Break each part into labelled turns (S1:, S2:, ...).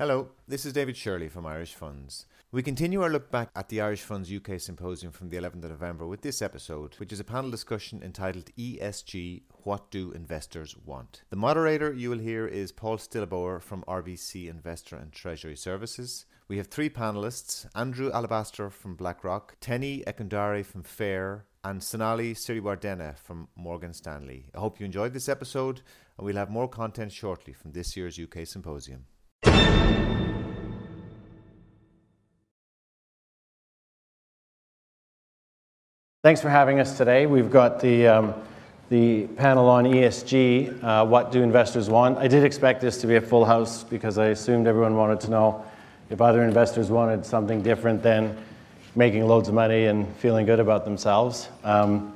S1: Hello, this is David Shirley from Irish Funds. We continue our look back at the Irish Funds UK Symposium from the 11th of November with this episode, which is a panel discussion entitled ESG What Do Investors Want? The moderator you will hear is Paul Stillabore from RBC Investor and Treasury Services. We have three panelists Andrew Alabaster from BlackRock, Tenny Ekundare from FAIRR, and Sonali Siriwardena from Morgan Stanley. I hope you enjoyed this episode, and we'll have more content shortly from this year's UK Symposium.
S2: Thanks for having us today. We've got the, um, the panel on ESG, uh, what do investors want? I did expect this to be a full house because I assumed everyone wanted to know if other investors wanted something different than making loads of money and feeling good about themselves. Um,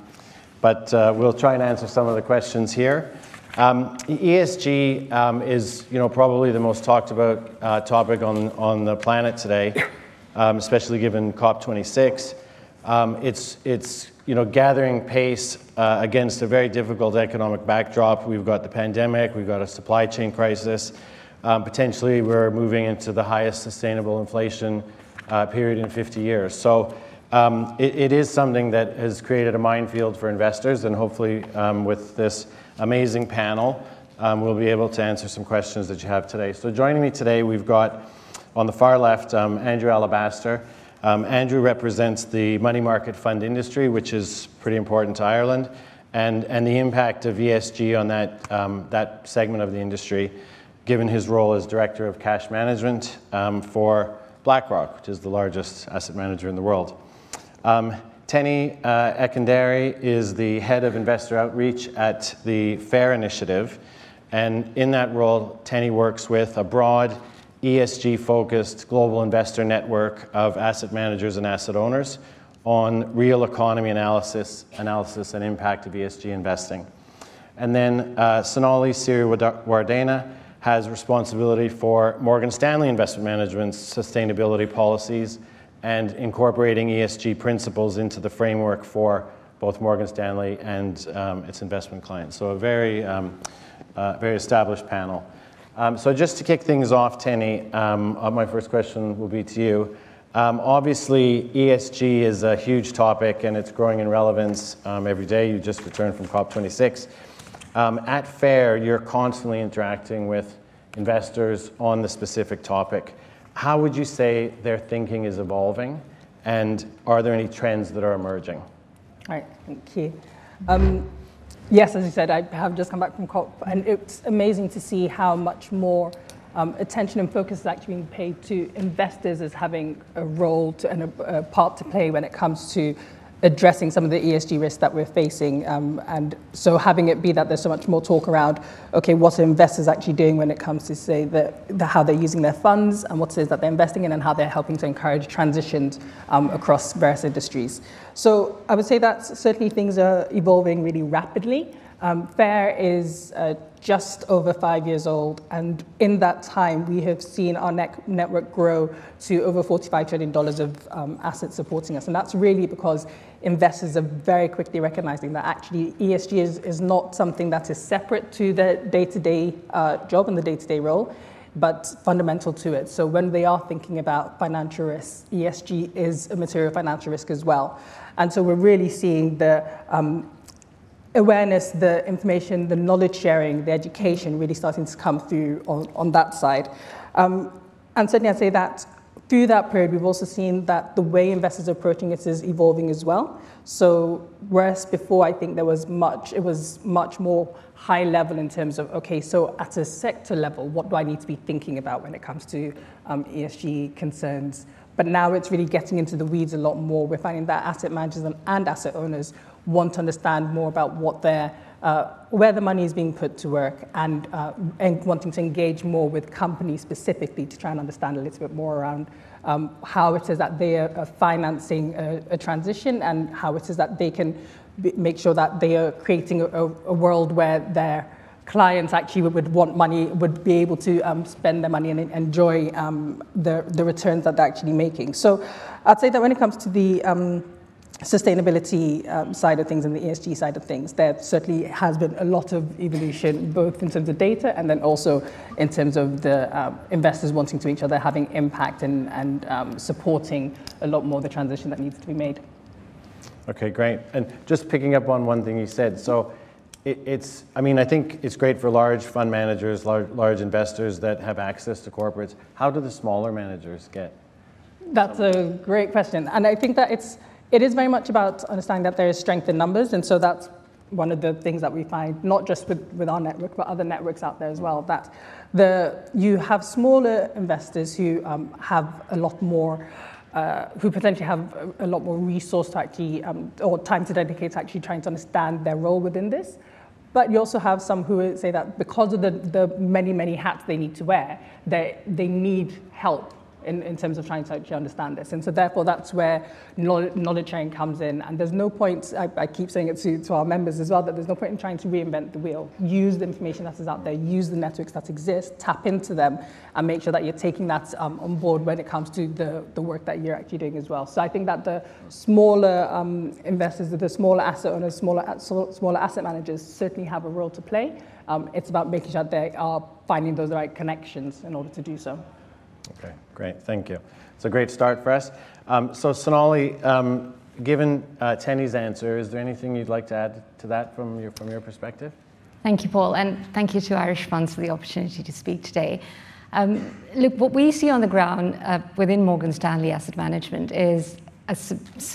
S2: but uh, we'll try and answer some of the questions here. Um, ESG um, is, you know, probably the most talked about uh, topic on, on the planet today, um, especially given COP26. Um, it's, it's you know, gathering pace uh, against a very difficult economic backdrop. We've got the pandemic, we've got a supply chain crisis. Um, potentially, we're moving into the highest sustainable inflation uh, period in 50 years. So um, it, it is something that has created a minefield for investors, and hopefully, um, with this amazing panel, um, we'll be able to answer some questions that you have today. So, joining me today, we've got on the far left um, Andrew Alabaster. Um, Andrew represents the money market fund industry, which is pretty important to Ireland, and, and the impact of ESG on that, um, that segment of the industry, given his role as Director of Cash Management for BlackRock, which is the largest asset manager in the world. Um, Teni uh, Ekundare is the Head of Investor Outreach at the FAIRR Initiative, and in that role, Tenny works with a broad ESG focused global investor network of asset managers and asset owners on real economy analysis, analysis and impact of ESG investing. And then uh, Sonali Siriwardena has responsibility for Morgan Stanley Investment Management's sustainability policies and incorporating ESG principles into the framework for both Morgan Stanley and um, its investment clients. So a very, um, uh, very established panel. Um, so just to kick things off, Teni, um, uh, my first question will be to you. Um, obviously, ESG is a huge topic and it's growing in relevance um, every day. You just returned from COP26. Um, at FAIRR, you're constantly interacting with investors on the specific topic. How would you say their thinking is evolving, and are there any trends that are emerging? All
S3: right, thank you. Um, Yes, as you said, I have just come back from COP, and it's amazing to see how much more um, attention and focus is actually being paid to investors as having a role to, and a, a, part to play when it comes to addressing some of the ESG risks that we're facing. Um, and so having it be that there's so much more talk around, okay, what are investors actually doing when it comes to say that the, how they're using their funds and what it is that they're investing in and how they're helping to encourage transitions um, across various industries. So I would say that certainly things are evolving really rapidly. Um, FAIRR is uh, just over five years old, and in that time, we have seen our net network grow to over $45 trillion of um, assets supporting us. And that's really because investors are very quickly recognizing that actually ESG is, is not something that is separate to the day to day job and the day to day role but fundamental to it. So when they are thinking about financial risks, ESG is a material financial risk as well. And so we're really seeing the um, awareness, the information, the knowledge sharing, the education really starting to come through on, on that side. Um, and certainly I'd say that through that period, we've also seen that the way investors are approaching it is evolving as well. So whereas before, I think there was much, it was much more high level in terms of, okay, so at a sector level, what do I need to be thinking about when it comes to um, ESG concerns? But now it's really getting into the weeds a lot more. We're finding that asset managers and, and asset owners want to understand more about what their uh, where the money is being put to work and, uh, and wanting to engage more with companies specifically to try and understand a little bit more around um, how it is that they are financing a, a, transition and how it is that they can make sure that they are creating a, a world where their clients actually would want money, would be able to um, spend their money and enjoy um, the, the returns that they're actually making. So I'd say that when it comes to the um, sustainability um, side of things and the ESG side of things, there certainly has been a lot of evolution, both in terms of data and then also in terms of the um, investors wanting to each other having impact and, and um, supporting a lot more the transition that needs to be made.
S2: Okay, great. And just picking up on one thing you said, so it, it's, I mean, I think it's great for large fund managers, large, large investors that have access to corporates. How do the smaller managers get?
S3: That's a great question. And I think that it's, it is very much about understanding that there is strength in numbers. And so that's one of the things that we find, not just with, with our network, but other networks out there as well, that the, you have smaller investors who um, have a lot more uh, who potentially have a, a, lot more resource to actually, um, or time to dedicate to actually trying to understand their role within this. But you also have some who say that because of the, the many, many hats they need to wear, they, they need help in, in terms of trying to actually understand this. And so therefore that's where knowledge sharing comes in. And there's no point, I, I keep saying it to, to our members as well, that there's no point in trying to reinvent the wheel. Use the information that is out there, use the networks that exist, tap into them, and make sure that you're taking that um, on board when it comes to the, the work that you're actually doing as well. So I think that the smaller um, investors, the smaller asset owners, smaller, smaller asset managers certainly have a role to play. Um, it's about making sure they are finding those right connections in order to do so.
S2: Okay, great. Thank you. It's a great start for us. Um, so, Sonali, um, given uh, Tenny's answer, is there anything you'd like to add to that from your, from your perspective?
S4: Thank you, Paul, and thank you to Irish Funds for the opportunity to speak today. Um, look, what we see on the ground uh, within Morgan Stanley Asset Management is a,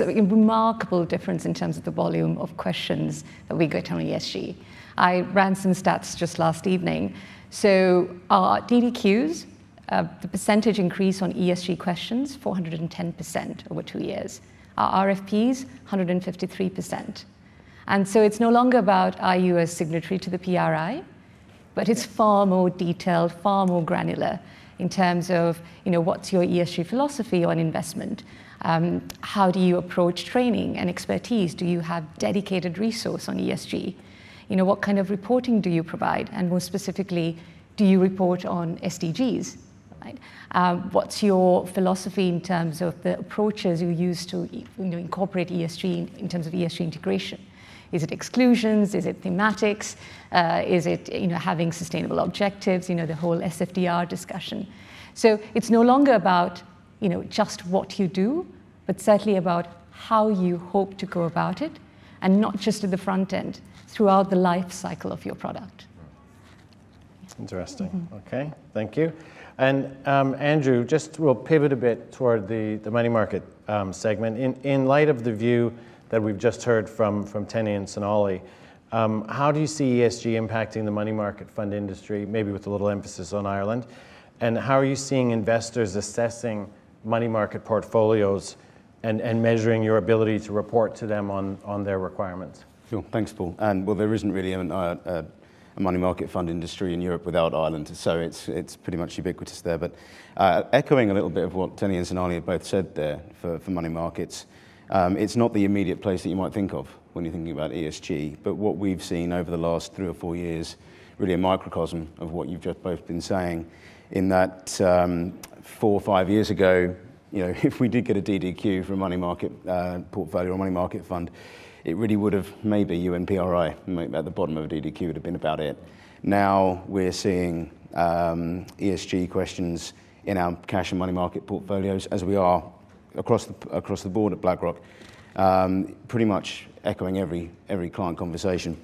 S4: a, remarkable difference in terms of the volume of questions that we get on ESG. I ran some stats just last evening. So our DDQs uh, the percentage increase on ESG questions, 410% over two years. Our RFPs, 153%. And so it's no longer about are you a signatory to the PRI, but it's far more detailed, far more granular in terms of you know, what's your ESG philosophy on investment? Um, how do you approach training and expertise? Do you have dedicated resource on ESG? You know, what kind of reporting do you provide? And more specifically, do you report on SDGs? Um, what's your philosophy in terms of the approaches you use to you know, incorporate ESG in, in terms of ESG integration? Is it exclusions? Is it thematics? Uh, is it you know, having sustainable objectives? You know, the whole SFDR discussion. So it's no longer about you know, just what you do, but certainly about how you hope to go about it, and not just at the front end, throughout the life cycle of your product.
S2: Interesting. Mm-hmm. Okay, thank you. And um, Andrew, just we'll pivot a bit toward the, the money market um, segment. In, in light of the view that we've just heard from, from Tenny and Sonali, um, how do you see ESG impacting the money market fund industry, maybe with a little emphasis on Ireland? And how are you seeing investors assessing money market portfolios and, and measuring your ability to report to them on, on their requirements?
S5: Sure, thanks, Paul. And well, there isn't really a, a a money market fund industry in Europe without Ireland, so it's, it's pretty much ubiquitous there. But uh, echoing a little bit of what Tenny and Sonali have both said there for, for money markets, um, it's not the immediate place that you might think of when you're thinking about ESG, but what we've seen over the last three or four years, really a microcosm of what you've just both been saying, in that um, four or five years ago, you know, if we did get a DDQ for a money market uh, portfolio or money market fund, it really would have maybe UNPRI at the bottom of DDQ would have been about it. Now we're seeing um, ESG questions in our cash and money market portfolios as we are across the, across the board at BlackRock, um, pretty much echoing every, every client conversation.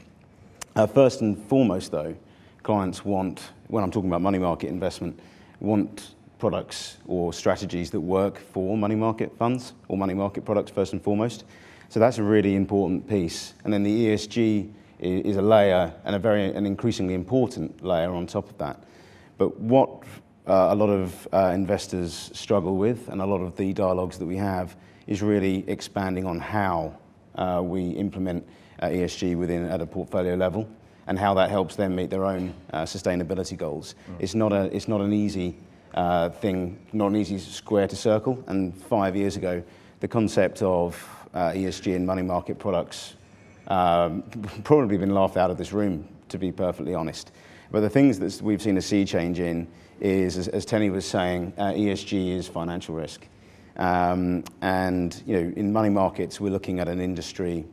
S5: Uh, first and foremost, though, clients want, when I'm talking about money market investment, want products or strategies that work for money market funds or money market products first and foremost. So that's a really important piece. And then the ESG is a layer and a very an increasingly important layer on top of that. But what uh, a lot of uh, investors struggle with, and a lot of the dialogues that we have, is really expanding on how uh, we implement uh, ESG within at a portfolio level, and how that helps them meet their own uh, sustainability goals. Mm. It's not a it's not an easy uh, thing, not an easy square to circle. And five years ago, the concept of uh, ESG and money market products um, probably been laughed out of this room, to be perfectly honest. But the things that we've seen a sea change in is, as, as Tenny was saying, uh, ESG is financial risk. Um, and you know, in money markets, we're looking at an industry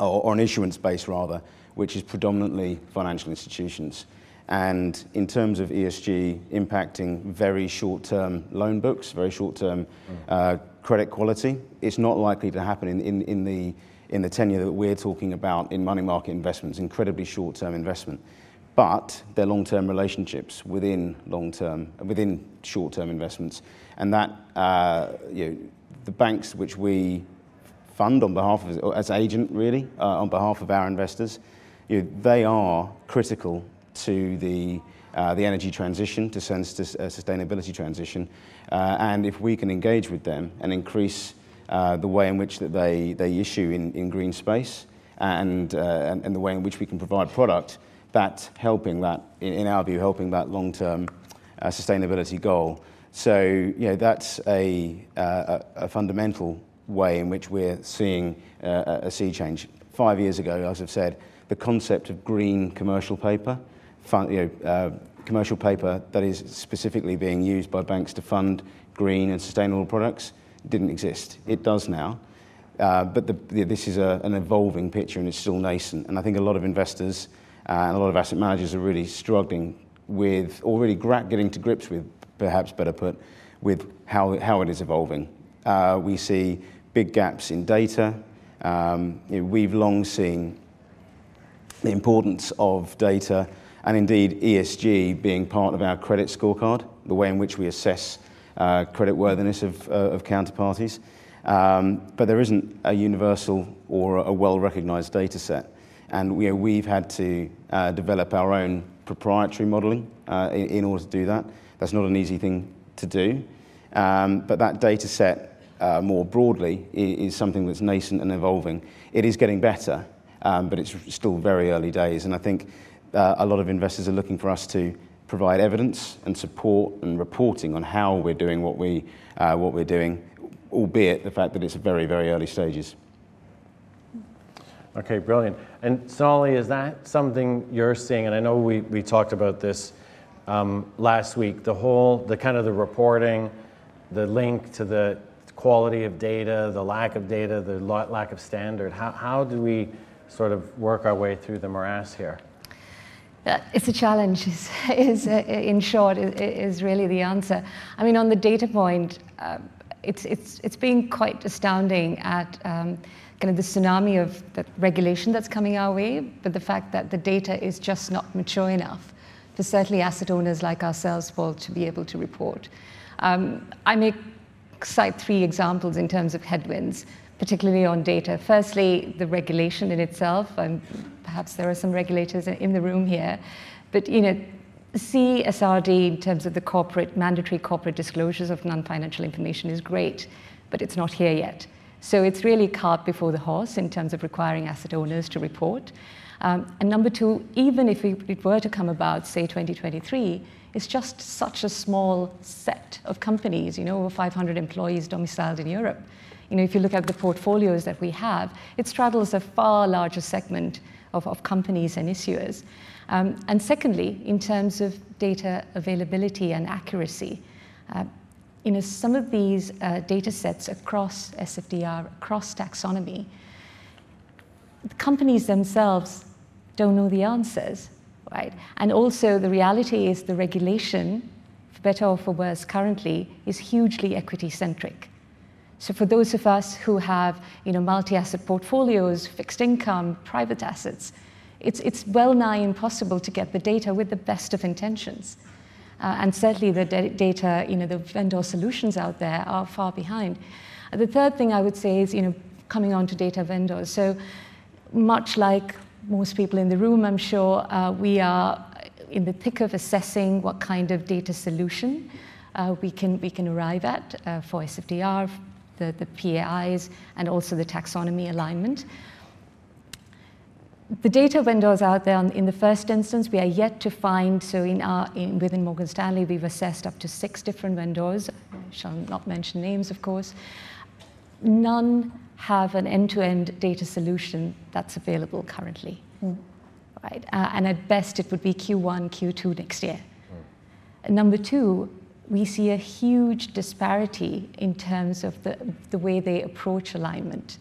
S5: or, or an issuance base rather, which is predominantly financial institutions. And in terms of ESG impacting very short-term loan books, very short-term uh, credit quality, it's not likely to happen in, in, in, the, in the tenure that we're talking about in money market investments, incredibly short-term investment. But they're long-term relationships within long-term, within short-term investments. And that, uh, you know, the banks which we fund on behalf of, as agent really, uh, on behalf of our investors, you know, they are critical to the, uh, the energy transition, to uh, sustainability transition. Uh, and if we can engage with them and increase uh, the way in which that they, they issue in, in green space and, uh, and, and, the way in which we can provide product, that's helping that, in, in our view, helping that long-term uh, sustainability goal. So, you know, that's a, a, a fundamental way in which we're seeing uh, a sea change. Five years ago, as I've said, the concept of green commercial paper fund, you know, uh, commercial paper that is specifically being used by banks to fund green and sustainable products didn't exist. It does now. Uh, but the, the, this is a, an evolving picture and it's still nascent. And I think a lot of investors uh, and a lot of asset managers are really struggling with, or really getting to grips with, perhaps better put, with how, how it is evolving. Uh, we see big gaps in data. Um, you know, we've long seen the importance of data and indeed ESG being part of our credit scorecard, the way in which we assess uh, credit worthiness of, uh, of counterparties. Um, but there isn't a universal or a well-recognized data set. And we, we've had to uh, develop our own proprietary modeling uh, in, in, order to do that. That's not an easy thing to do. Um, but that data set uh, more broadly is, is, something that's nascent and evolving. It is getting better, um, but it's still very early days. And I think uh, a lot of investors are looking for us to provide evidence and support and reporting on how we're doing what, we, uh, what we're doing, albeit the fact that it's very, very early stages.
S2: Okay, brilliant. And Sonali, is that something you're seeing? And I know we, we talked about this um, last week, the whole, the kind of the reporting, the link to the quality of data, the lack of data, the lack of standard. How, how do we sort of work our way through the morass here?
S4: It's a challenge, is, is uh, in short, is, is, really the answer. I mean, on the data point, uh, it's, it's, it's been quite astounding at um, kind of the tsunami of the regulation that's coming our way, but the fact that the data is just not mature enough for certainly asset owners like ourselves, Paul, to be able to report. Um, I make cite three examples in terms of headwinds particularly on data. Firstly, the regulation in itself, perhaps there are some regulators in the room here, but you know, CSRD in terms of the corporate mandatory corporate disclosures of non-financial information is great, but it's not here yet. So it's really cart before the horse in terms of requiring asset owners to report. Um, and number two, even if it were to come about, say 2023, it's just such a small set of companies, you know, over 500 employees domiciled in Europe you know, if you look at the portfolios that we have, it straddles a far larger segment of, of companies and issuers. Um, and secondly, in terms of data availability and accuracy, uh, you know, some of these uh, data sets across SFDR, across taxonomy, the companies themselves don't know the answers, right? And also the reality is the regulation, for better or for worse currently, is hugely equity-centric. So for those of us who have you know, multi-asset portfolios, fixed income, private assets, it's, it's well nigh impossible to get the data with the best of intentions. Uh, and certainly the data, you know, the vendor solutions out there are far behind. The third thing I would say is, you know, coming on to data vendors. So much like most people in the room, I'm sure, uh, we are in the thick of assessing what kind of data solution uh, we, can, we can arrive at uh, for SFDR, the, the PAIs, and also the taxonomy alignment. The data vendors out there, in the first instance, we are yet to find, so in our, in, within Morgan Stanley, we've assessed up to six different vendors. I shall not mention names, of course. None have an end-to-end -end data solution that's available currently. Mm. Right? Uh, and at best, it would be Q1, Q2 next year. Mm. Number two, we see a huge disparity in terms of the, the way they approach alignment.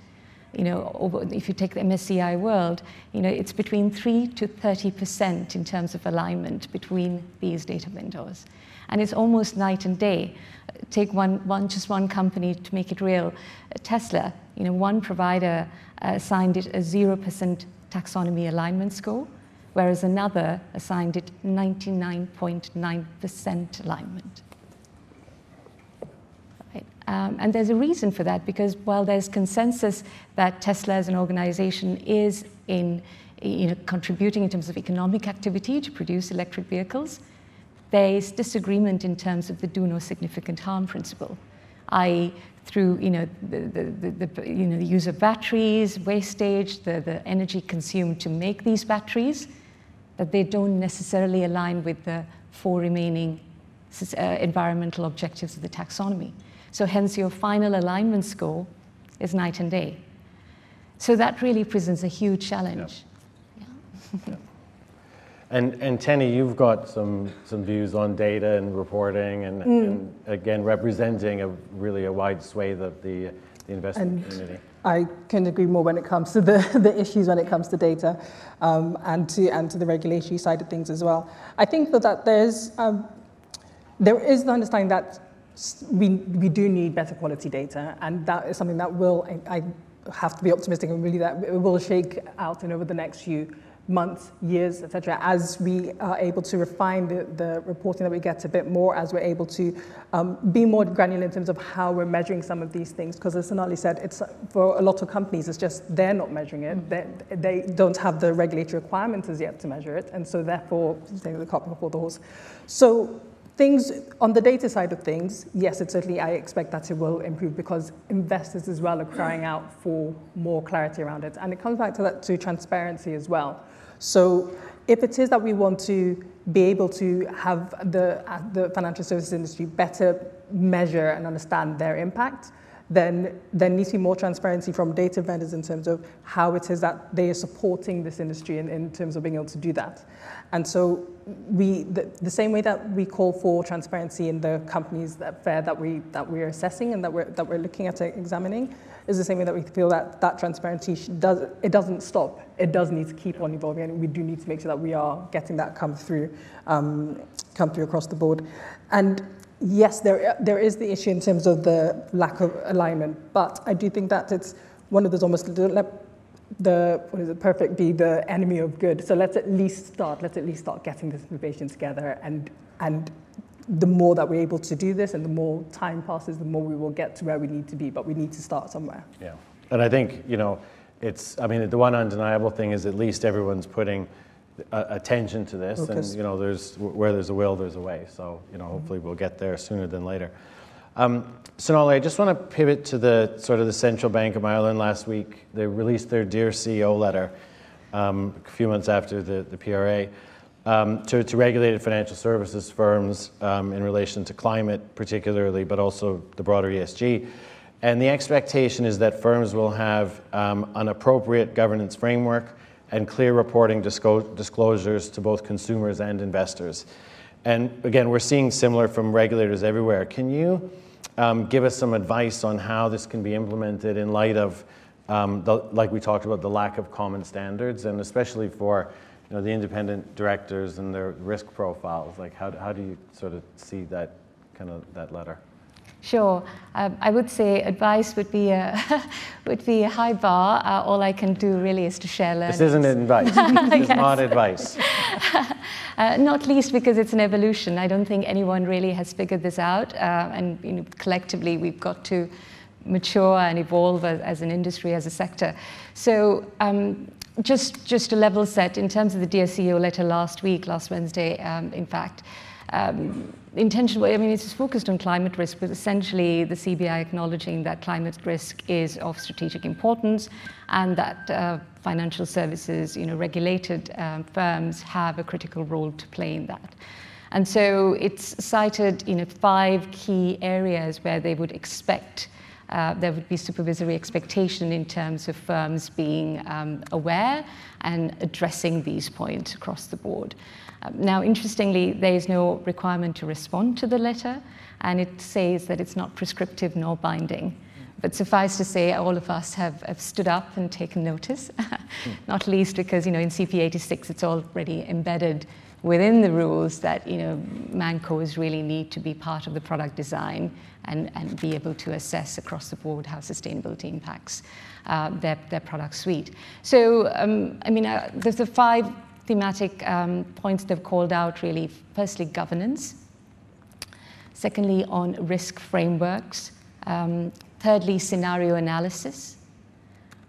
S4: You know, if you take the MSCI world, you know, it's between 3 to 30% in terms of alignment between these data vendors. And it's almost night and day. Take one, one just one company to make it real. Tesla, you know, one provider uh, assigned it a 0% taxonomy alignment score, whereas another assigned it 99.9% alignment. Um, and there's a reason for that because while there's consensus that Tesla as an organization is in you know, contributing in terms of economic activity to produce electric vehicles, there is disagreement in terms of the do no significant harm principle, i.e., through you know, the, the, the, the, you know, the use of batteries, wastage, the, the energy consumed to make these batteries, that they don't necessarily align with the four remaining uh, environmental objectives of the taxonomy. So hence your final alignment score is night and day. So that really presents a huge challenge.
S2: Yeah. yeah. And, and Tenny, you've got some, some views on data and reporting and, mm. and again, representing a really a wide swathe of the, the investment and community.
S3: I can agree more when it comes to the, the issues when it comes to data um, and, to, and to the regulatory side of things as well. I think that, that there's, um, there is the understanding that we, we do need better quality data, and that is something that will, I, I have to be optimistic and really that it will shake out and over the next few months, years, etc., as we are able to refine the, the reporting that we get a bit more, as we're able to um, be more granular in terms of how we're measuring some of these things. Because as Sonali said, it's for a lot of companies, it's just they're not measuring it. Mm. They, they don't have the regulatory requirements as yet to measure it, and so therefore, the cart before the horse. So Things on the data side of things, yes, it certainly I expect that it will improve because investors as well are crying out for more clarity around it. And it comes back to that to transparency as well. So if it is that we want to be able to have the, uh, the financial services industry better measure and understand their impact, then there needs to be more transparency from data vendors in terms of how it is that they are supporting this industry in, in terms of being able to do that. And so we, the, the, same way that we call for transparency in the companies that fair that we that we're assessing and that we're that we're looking at examining, is the same way that we feel that that transparency does it doesn't stop. It does need to keep on evolving, and we do need to make sure that we are getting that come through, um, come through across the board. And yes, there there is the issue in terms of the lack of alignment, but I do think that it's one of those almost the what is it, perfect be the enemy of good. So let's at least start. Let's at least start getting this information together, and and the more that we're able to do this, and the more time passes, the more we will get to where we need to be. But we need to start somewhere.
S2: Yeah, and I think you know, it's. I mean, the one undeniable thing is at least everyone's putting attention to this, Focus. and you know, there's where there's a will, there's a way. So you know, hopefully we'll get there sooner than later. Um, Sonali, I just want to pivot to the sort of the Central Bank of Ireland last week. They released their Dear CEO letter um, a few months after the, the PRA um, to, to, regulated financial services firms um, in relation to climate, particularly, but also the broader ESG. And the expectation is that firms will have um, an appropriate governance framework and clear reporting disco- disclosures to both consumers and investors. And again, we're seeing similar from regulators everywhere. Can you? Um, give us some advice on how this can be implemented in light of, um, the, like we talked about, the lack of common standards, and especially for you know, the independent directors and their risk profiles. Like, how, how do you sort of see that kind of that letter?
S4: Sure. Um, I would say advice would be a, would be a high bar. Uh, all I can do really is to share learning.
S2: This isn't advice. this is not advice.
S4: uh, not least because it's an evolution. I don't think anyone really has figured this out. Uh, and you know, collectively, we've got to mature and evolve as, as an industry, as a sector. So um, just, just a level set in terms of the CEO letter last week, last Wednesday, um, in fact, um, intentional, I mean, it's focused on climate risk, but essentially the CBI acknowledging that climate risk is of strategic importance and that uh, financial services, you know, regulated um, firms have a critical role to play in that. And so it's cited, you know, five key areas where they would expect uh, there would be supervisory expectation in terms of firms being um, aware and addressing these points across the board. Uh, now, interestingly, there is no requirement to respond to the letter, and it says that it's not prescriptive nor binding. But suffice to say, all of us have, have stood up and taken notice, not least because, you know, in CP86 it's already embedded within the rules that, you know, ManCos really need to be part of the product design and, and be able to assess across the board how sustainability impacts uh, their, their product suite. So, um, I mean, uh, there's the five thematic um, points they've called out really. Firstly, governance. Secondly, on risk frameworks. Um, thirdly, scenario analysis.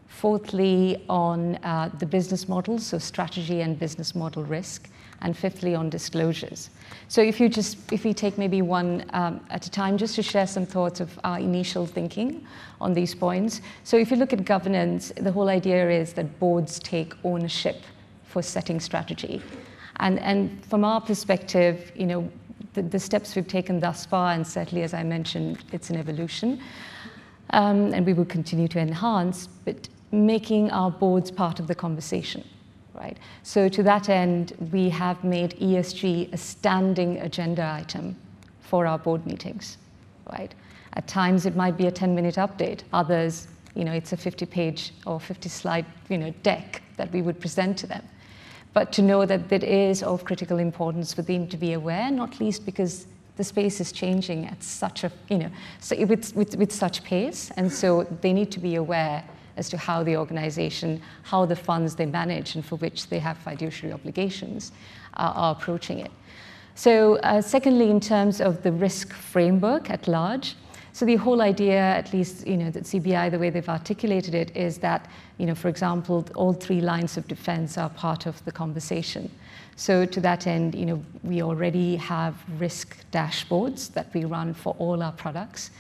S4: Fourthly, on uh, the business model, so strategy and business model risk. And fifthly, on disclosures. So if you just, if we take maybe one um, at a time, just to share some thoughts of our initial thinking on these points. So if you look at governance, the whole idea is that boards take ownership for setting strategy. And, and from our perspective, you know, the, the steps we've taken thus far, and certainly as I mentioned, it's an evolution, um, and we will continue to enhance, but making our boards part of the conversation. Right? So to that end, we have made ESG a standing agenda item for our board meetings. Right? At times it might be a 10-minute update. Others, you know, it's a 50-page or 50-slide, you know, deck that we would present to them but to know that it is of critical importance for them to be aware, not least because the space is changing at such a, you know, so with, with, with such pace, and so they need to be aware as to how the organization, how the funds they manage and for which they have fiduciary obligations uh, are approaching it. So uh, secondly, in terms of the risk framework at large, so the whole idea, at least, you know, that CBI, the way they've articulated it, is that, you know, for example, all three lines of defense are part of the conversation. So to that end, you know, we already have risk dashboards that we run for all our products.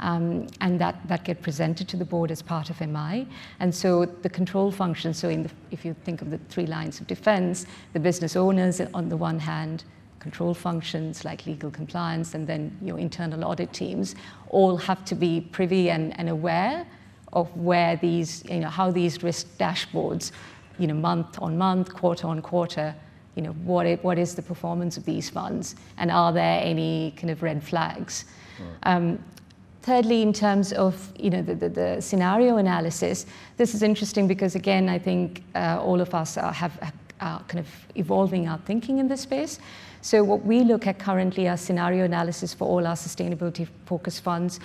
S4: Um, and that, that get presented to the board as part of MI. And so the control function, so the, if you think of the three lines of defense, the business owners on the one hand, control functions like legal compliance and then your internal audit teams all have to be privy and, and aware of where these, you know, how these risk dashboards, you know, month on month, quarter on quarter, you know, what, it, what is the performance of these funds and are there any kind of red flags? Right. Um, thirdly, in terms of you know, the, the, the, scenario analysis, this is interesting because again, I think uh, all of us are, have, are kind of evolving our thinking in this space. So what we look at currently are scenario analysis for all our sustainability focused funds,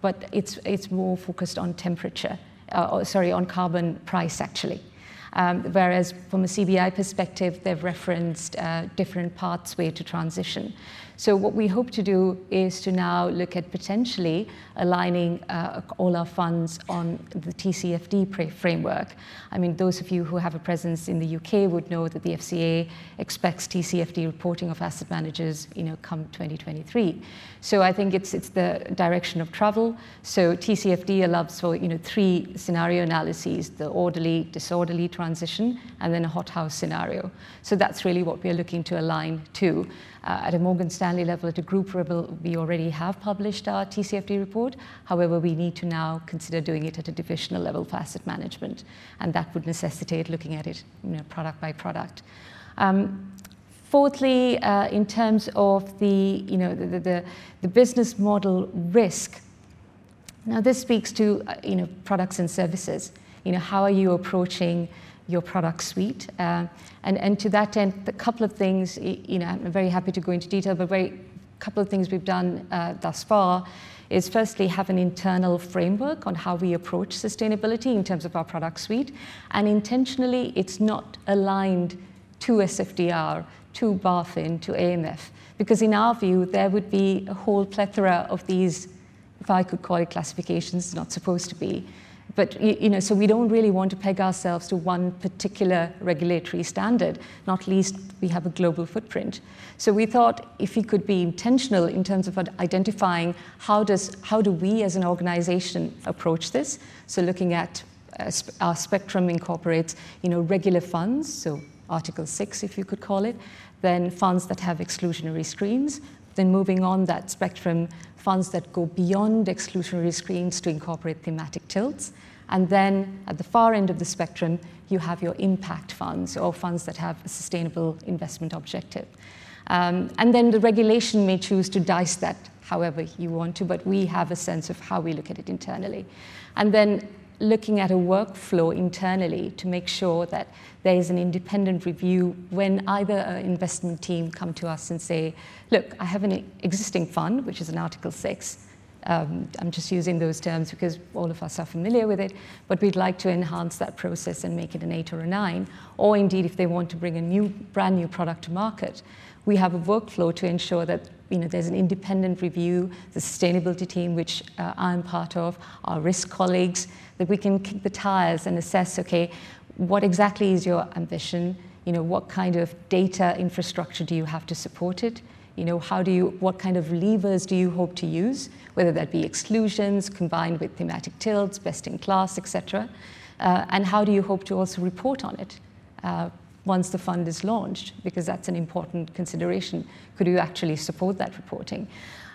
S4: but it's, it's more focused on temperature, uh, sorry, on carbon price actually. Um, whereas from a CBI perspective, they've referenced uh, different pathway to transition. So what we hope to do is to now look at potentially aligning uh, all our funds on the TCFD framework. I mean, those of you who have a presence in the UK would know that the FCA expects TCFD reporting of asset managers, you know, come 2023. So I think it's, it's the direction of travel. So TCFD allows for, you know, three scenario analyses, the orderly, disorderly transition, and then a hothouse scenario. So that's really what we're looking to align to. Uh, at a Morgan Stanley level, at a group level, we already have published our TCFD report. However, we need to now consider doing it at a divisional level for asset management, and that would necessitate looking at it you know, product by product. Um, fourthly, uh, in terms of the, you know, the, the, the business model risk, now this speaks to uh, you know, products and services. You know, how are you approaching your product suite. Uh, and, and to that end, a couple of things, you know, I'm very happy to go into detail, but a couple of things we've done uh, thus far is firstly have an internal framework on how we approach sustainability in terms of our product suite. And intentionally, it's not aligned to SFDR, to BaFin, to AMF, because in our view, there would be a whole plethora of these, if I could call it classifications, not supposed to be, but you know, so we don't really want to peg ourselves to one particular regulatory standard, not least we have a global footprint. So we thought if we could be intentional in terms of identifying how, does, how do we as an organization approach this, so looking at uh, our spectrum incorporates you know, regular funds, so Article 6 if you could call it, then funds that have exclusionary screens, then moving on that spectrum, funds that go beyond exclusionary screens to incorporate thematic tilts, And then at the far end of the spectrum, you have your impact funds or funds that have a sustainable investment objective. Um, and then the regulation may choose to dice that however you want to, but we have a sense of how we look at it internally. And then looking at a workflow internally to make sure that there is an independent review when either an investment team come to us and say, look, I have an existing fund, which is an Article 6. Um, I'm just using those terms because all of us are familiar with it, but we'd like to enhance that process and make it an 8 or a 9. Or indeed, if they want to bring a new, brand new product to market, we have a workflow to ensure that you know, there's an independent review, the sustainability team, which uh, I'm part of, our risk colleagues, that we can kick the tires and assess, okay, what exactly is your ambition? You know, what kind of data infrastructure do you have to support it? You know, how do you, what kind of levers do you hope to use? Whether that be exclusions combined with thematic tilts, best in class, etc. Uh, and how do you hope to also report on it? Uh, once the fund is launched, because that's an important consideration. Could you actually support that reporting?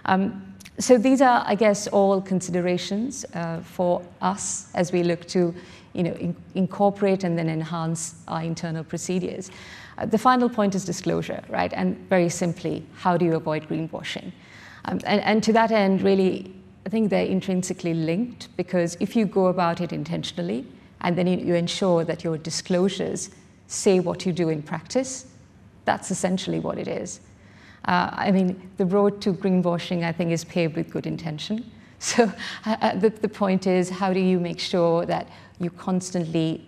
S4: Um, so these are, I guess, all considerations uh, for us as we look to you know, in, incorporate and then enhance our internal procedures. Uh, the final point is disclosure, right? And very simply, how do you avoid greenwashing? Um, and, and to that end, really, I think they're intrinsically linked because if you go about it intentionally and then you, you ensure that your disclosures say what you do in practice. That's essentially what it is. Uh, I mean, the road to greenwashing, I think, is paved with good intention. So uh, uh, the, the point is, how do you make sure that you constantly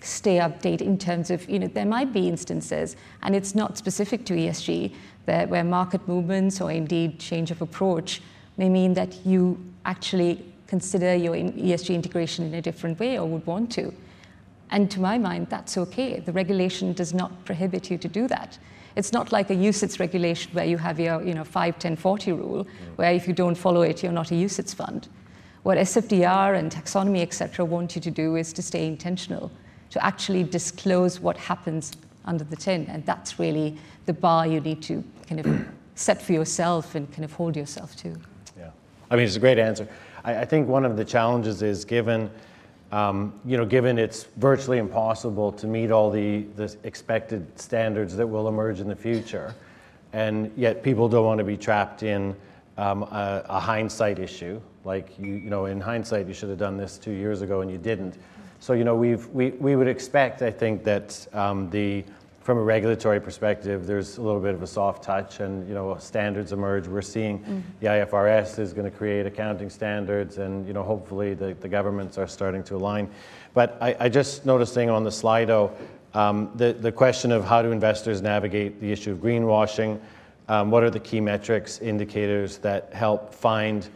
S4: stay updated in terms of, you know, there might be instances, and it's not specific to ESG, that where market movements or indeed change of approach may mean that you actually consider your ESG integration in a different way or would want to. And to my mind, that's okay. The regulation does not prohibit you to do that. It's not like a UCITS regulation where you have your you know, 5, 10, 40 rule, where if you don't follow it, you're not a UCITS fund. What SFDR and taxonomy, et cetera, want you to do is to stay intentional, to actually disclose what happens under the tin. And that's really the bar you need to kind of set for yourself and kind of hold yourself to.
S2: Yeah. I mean, it's a great answer. I, I think one of the challenges is given um, you know, given it's virtually impossible to meet all the, the expected standards that will emerge in the future, and yet people don't want to be trapped in um, a, a, hindsight issue. Like, you, you know, in hindsight, you should have done this two years ago and you didn't. So, you know, we've, we, we would expect, I think, that um, the from a regulatory perspective, there's a little bit of a soft touch, and you know standards emerge. We're seeing mm. the IFRS is going to create accounting standards, and you know hopefully the, the governments are starting to align. But I, I just noticing on the Slido um, the the question of how do investors navigate the issue of greenwashing. Um, what are the key metrics, indicators that help find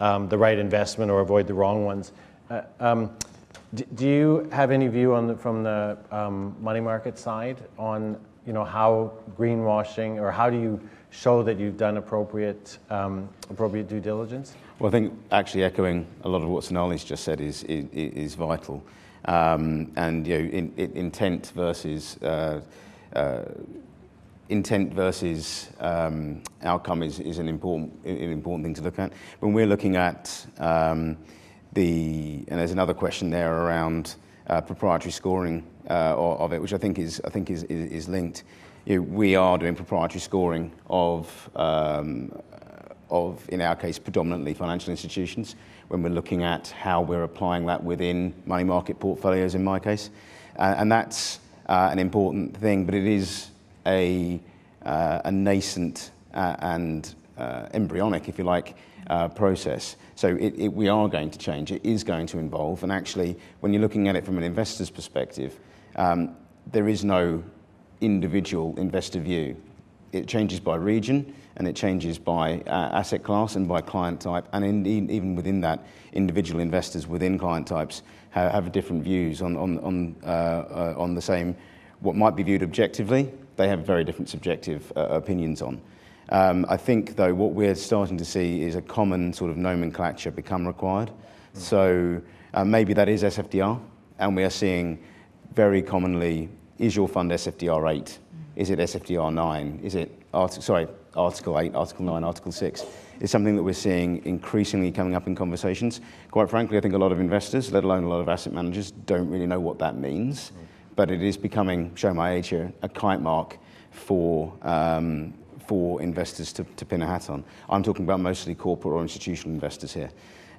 S2: um, the right investment or avoid the wrong ones? Uh, um, do you have any view on the, from the um, money market side on you know how greenwashing or how do you show that you've done appropriate um, appropriate due diligence?
S5: Well, I think actually echoing a lot of what Sonali's just said is is, is vital, um, and you know in, in, intent versus. Uh, uh, intent versus um, outcome is, is an important an important thing to look at. When we're looking at um, the, and there's another question there around uh, proprietary scoring uh, of it, which I think is, I think is, is, is linked. You know, we are doing proprietary scoring of, um, of, in our case, predominantly financial institutions when we're looking at how we're applying that within money market portfolios, in my case. Uh, and that's uh, an important thing, but it is a, uh, a nascent uh, embryonic, if you like, process. So it, it, we are going to change. It is going to evolve. And actually, when you're looking at it from an investor's perspective, um, there is no individual investor view. It changes by region and it changes by uh, asset class and by client type. And even within that, individual investors within client types have, have different views on, on, on, uh, uh, on the same, what might be viewed objectively, they have very different subjective uh, opinions on. Um, I think, though, what we're starting to see is a common sort of nomenclature become required. Mm. So uh, maybe that is SFDR, and we are seeing very commonly is your fund SFDR 8? Is it SFDR 9? Is it, art- sorry, Article 8, Article 9, Article 6? is something that we're seeing increasingly coming up in conversations. Quite frankly, I think a lot of investors, let alone a lot of asset managers, don't really know what that means. But it is becoming, show my age here, a kite mark for um, for investors to, to pin a hat on. I'm talking about mostly corporate or institutional investors here.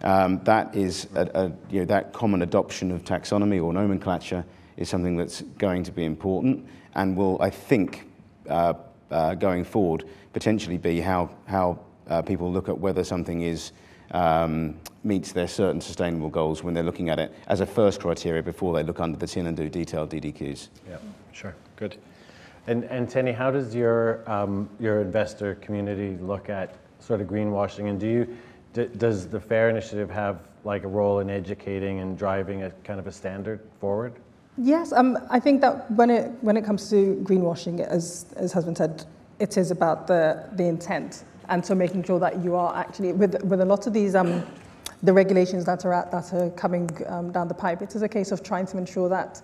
S5: Um, that is a, a, you know, that common adoption of taxonomy or nomenclature is something that's going to be important and will, I think, uh, uh, going forward, potentially be how how uh, people look at whether something is um, meets their certain sustainable goals when they're looking at it as a first criteria before they look under the tin and do detailed DDQs.
S2: Yeah, sure, good. And, and Tenny, how does your, um, your investor community look at sort of greenwashing? And do you, d- does the FAIRR initiative have like a role in educating and driving a kind of a standard forward?
S3: Yes, um, I think that when it when it comes to greenwashing, as as has been said, it is about the the intent, and so making sure that you are actually with with a lot of these um, the regulations that are at, that are coming um, down the pipe. It is a case of trying to ensure that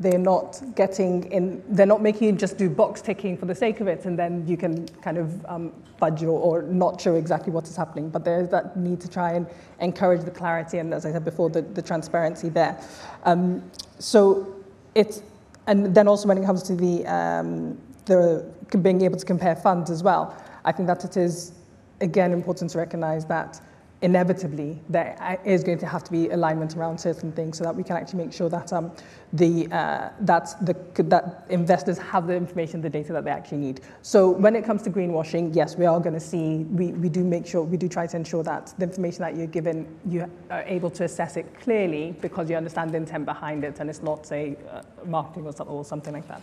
S3: they're not getting in, they're not making you just do box ticking for the sake of it, and then you can kind of um, budge or, or not show exactly what is happening. But there's that need to try and encourage the clarity and, as I said before, the, the transparency there. Um, so it's, and then also when it comes to the, um, the being able to compare funds as well, I think that it is again important to recognize that inevitably there is going to have to be alignment around certain things so that we can actually make sure that um, the uh, that the that investors have the information, the data that they actually need. So when it comes to greenwashing, yes, we are going to see we, we do make sure we do try to ensure that the information that you're given you are able to assess it clearly because you understand the intent behind it and it's not say uh, marketing or, or something like that.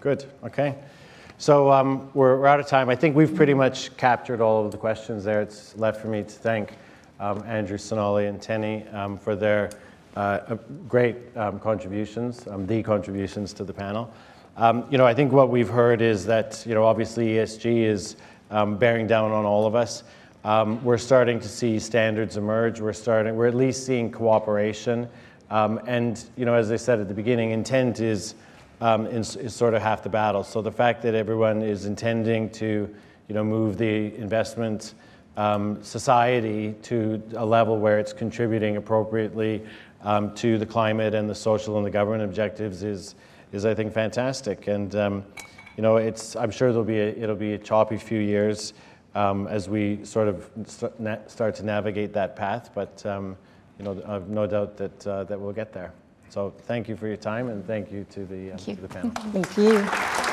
S2: Good. Okay. So um, we're, we're, out of time. I think we've pretty much captured all of the questions there. It's left for me to thank um, Andrew Sonali and Tenny um, for their uh, great um, contributions, um, the contributions to the panel. Um, you know, I think what we've heard is that, you know, obviously ESG is bearing down on all of us. we're starting to see standards emerge. We're starting, we're at least seeing cooperation. and, you know, as I said at the beginning, intent is um, is, is, sort of half the battle. So the fact that everyone is intending to, you know, move the investment um, society to a level where it's contributing appropriately um, to the climate and the social and the government objectives is, is I think, fantastic. And um, you know, it's I'm sure there'll be a, it'll be a choppy few years um, as we sort of st- start to navigate that path. But um, you know, I've no doubt that uh, that we'll get there. So thank you for your time and thank you to the, um,
S4: thank you.
S2: To the panel.
S3: Thank you.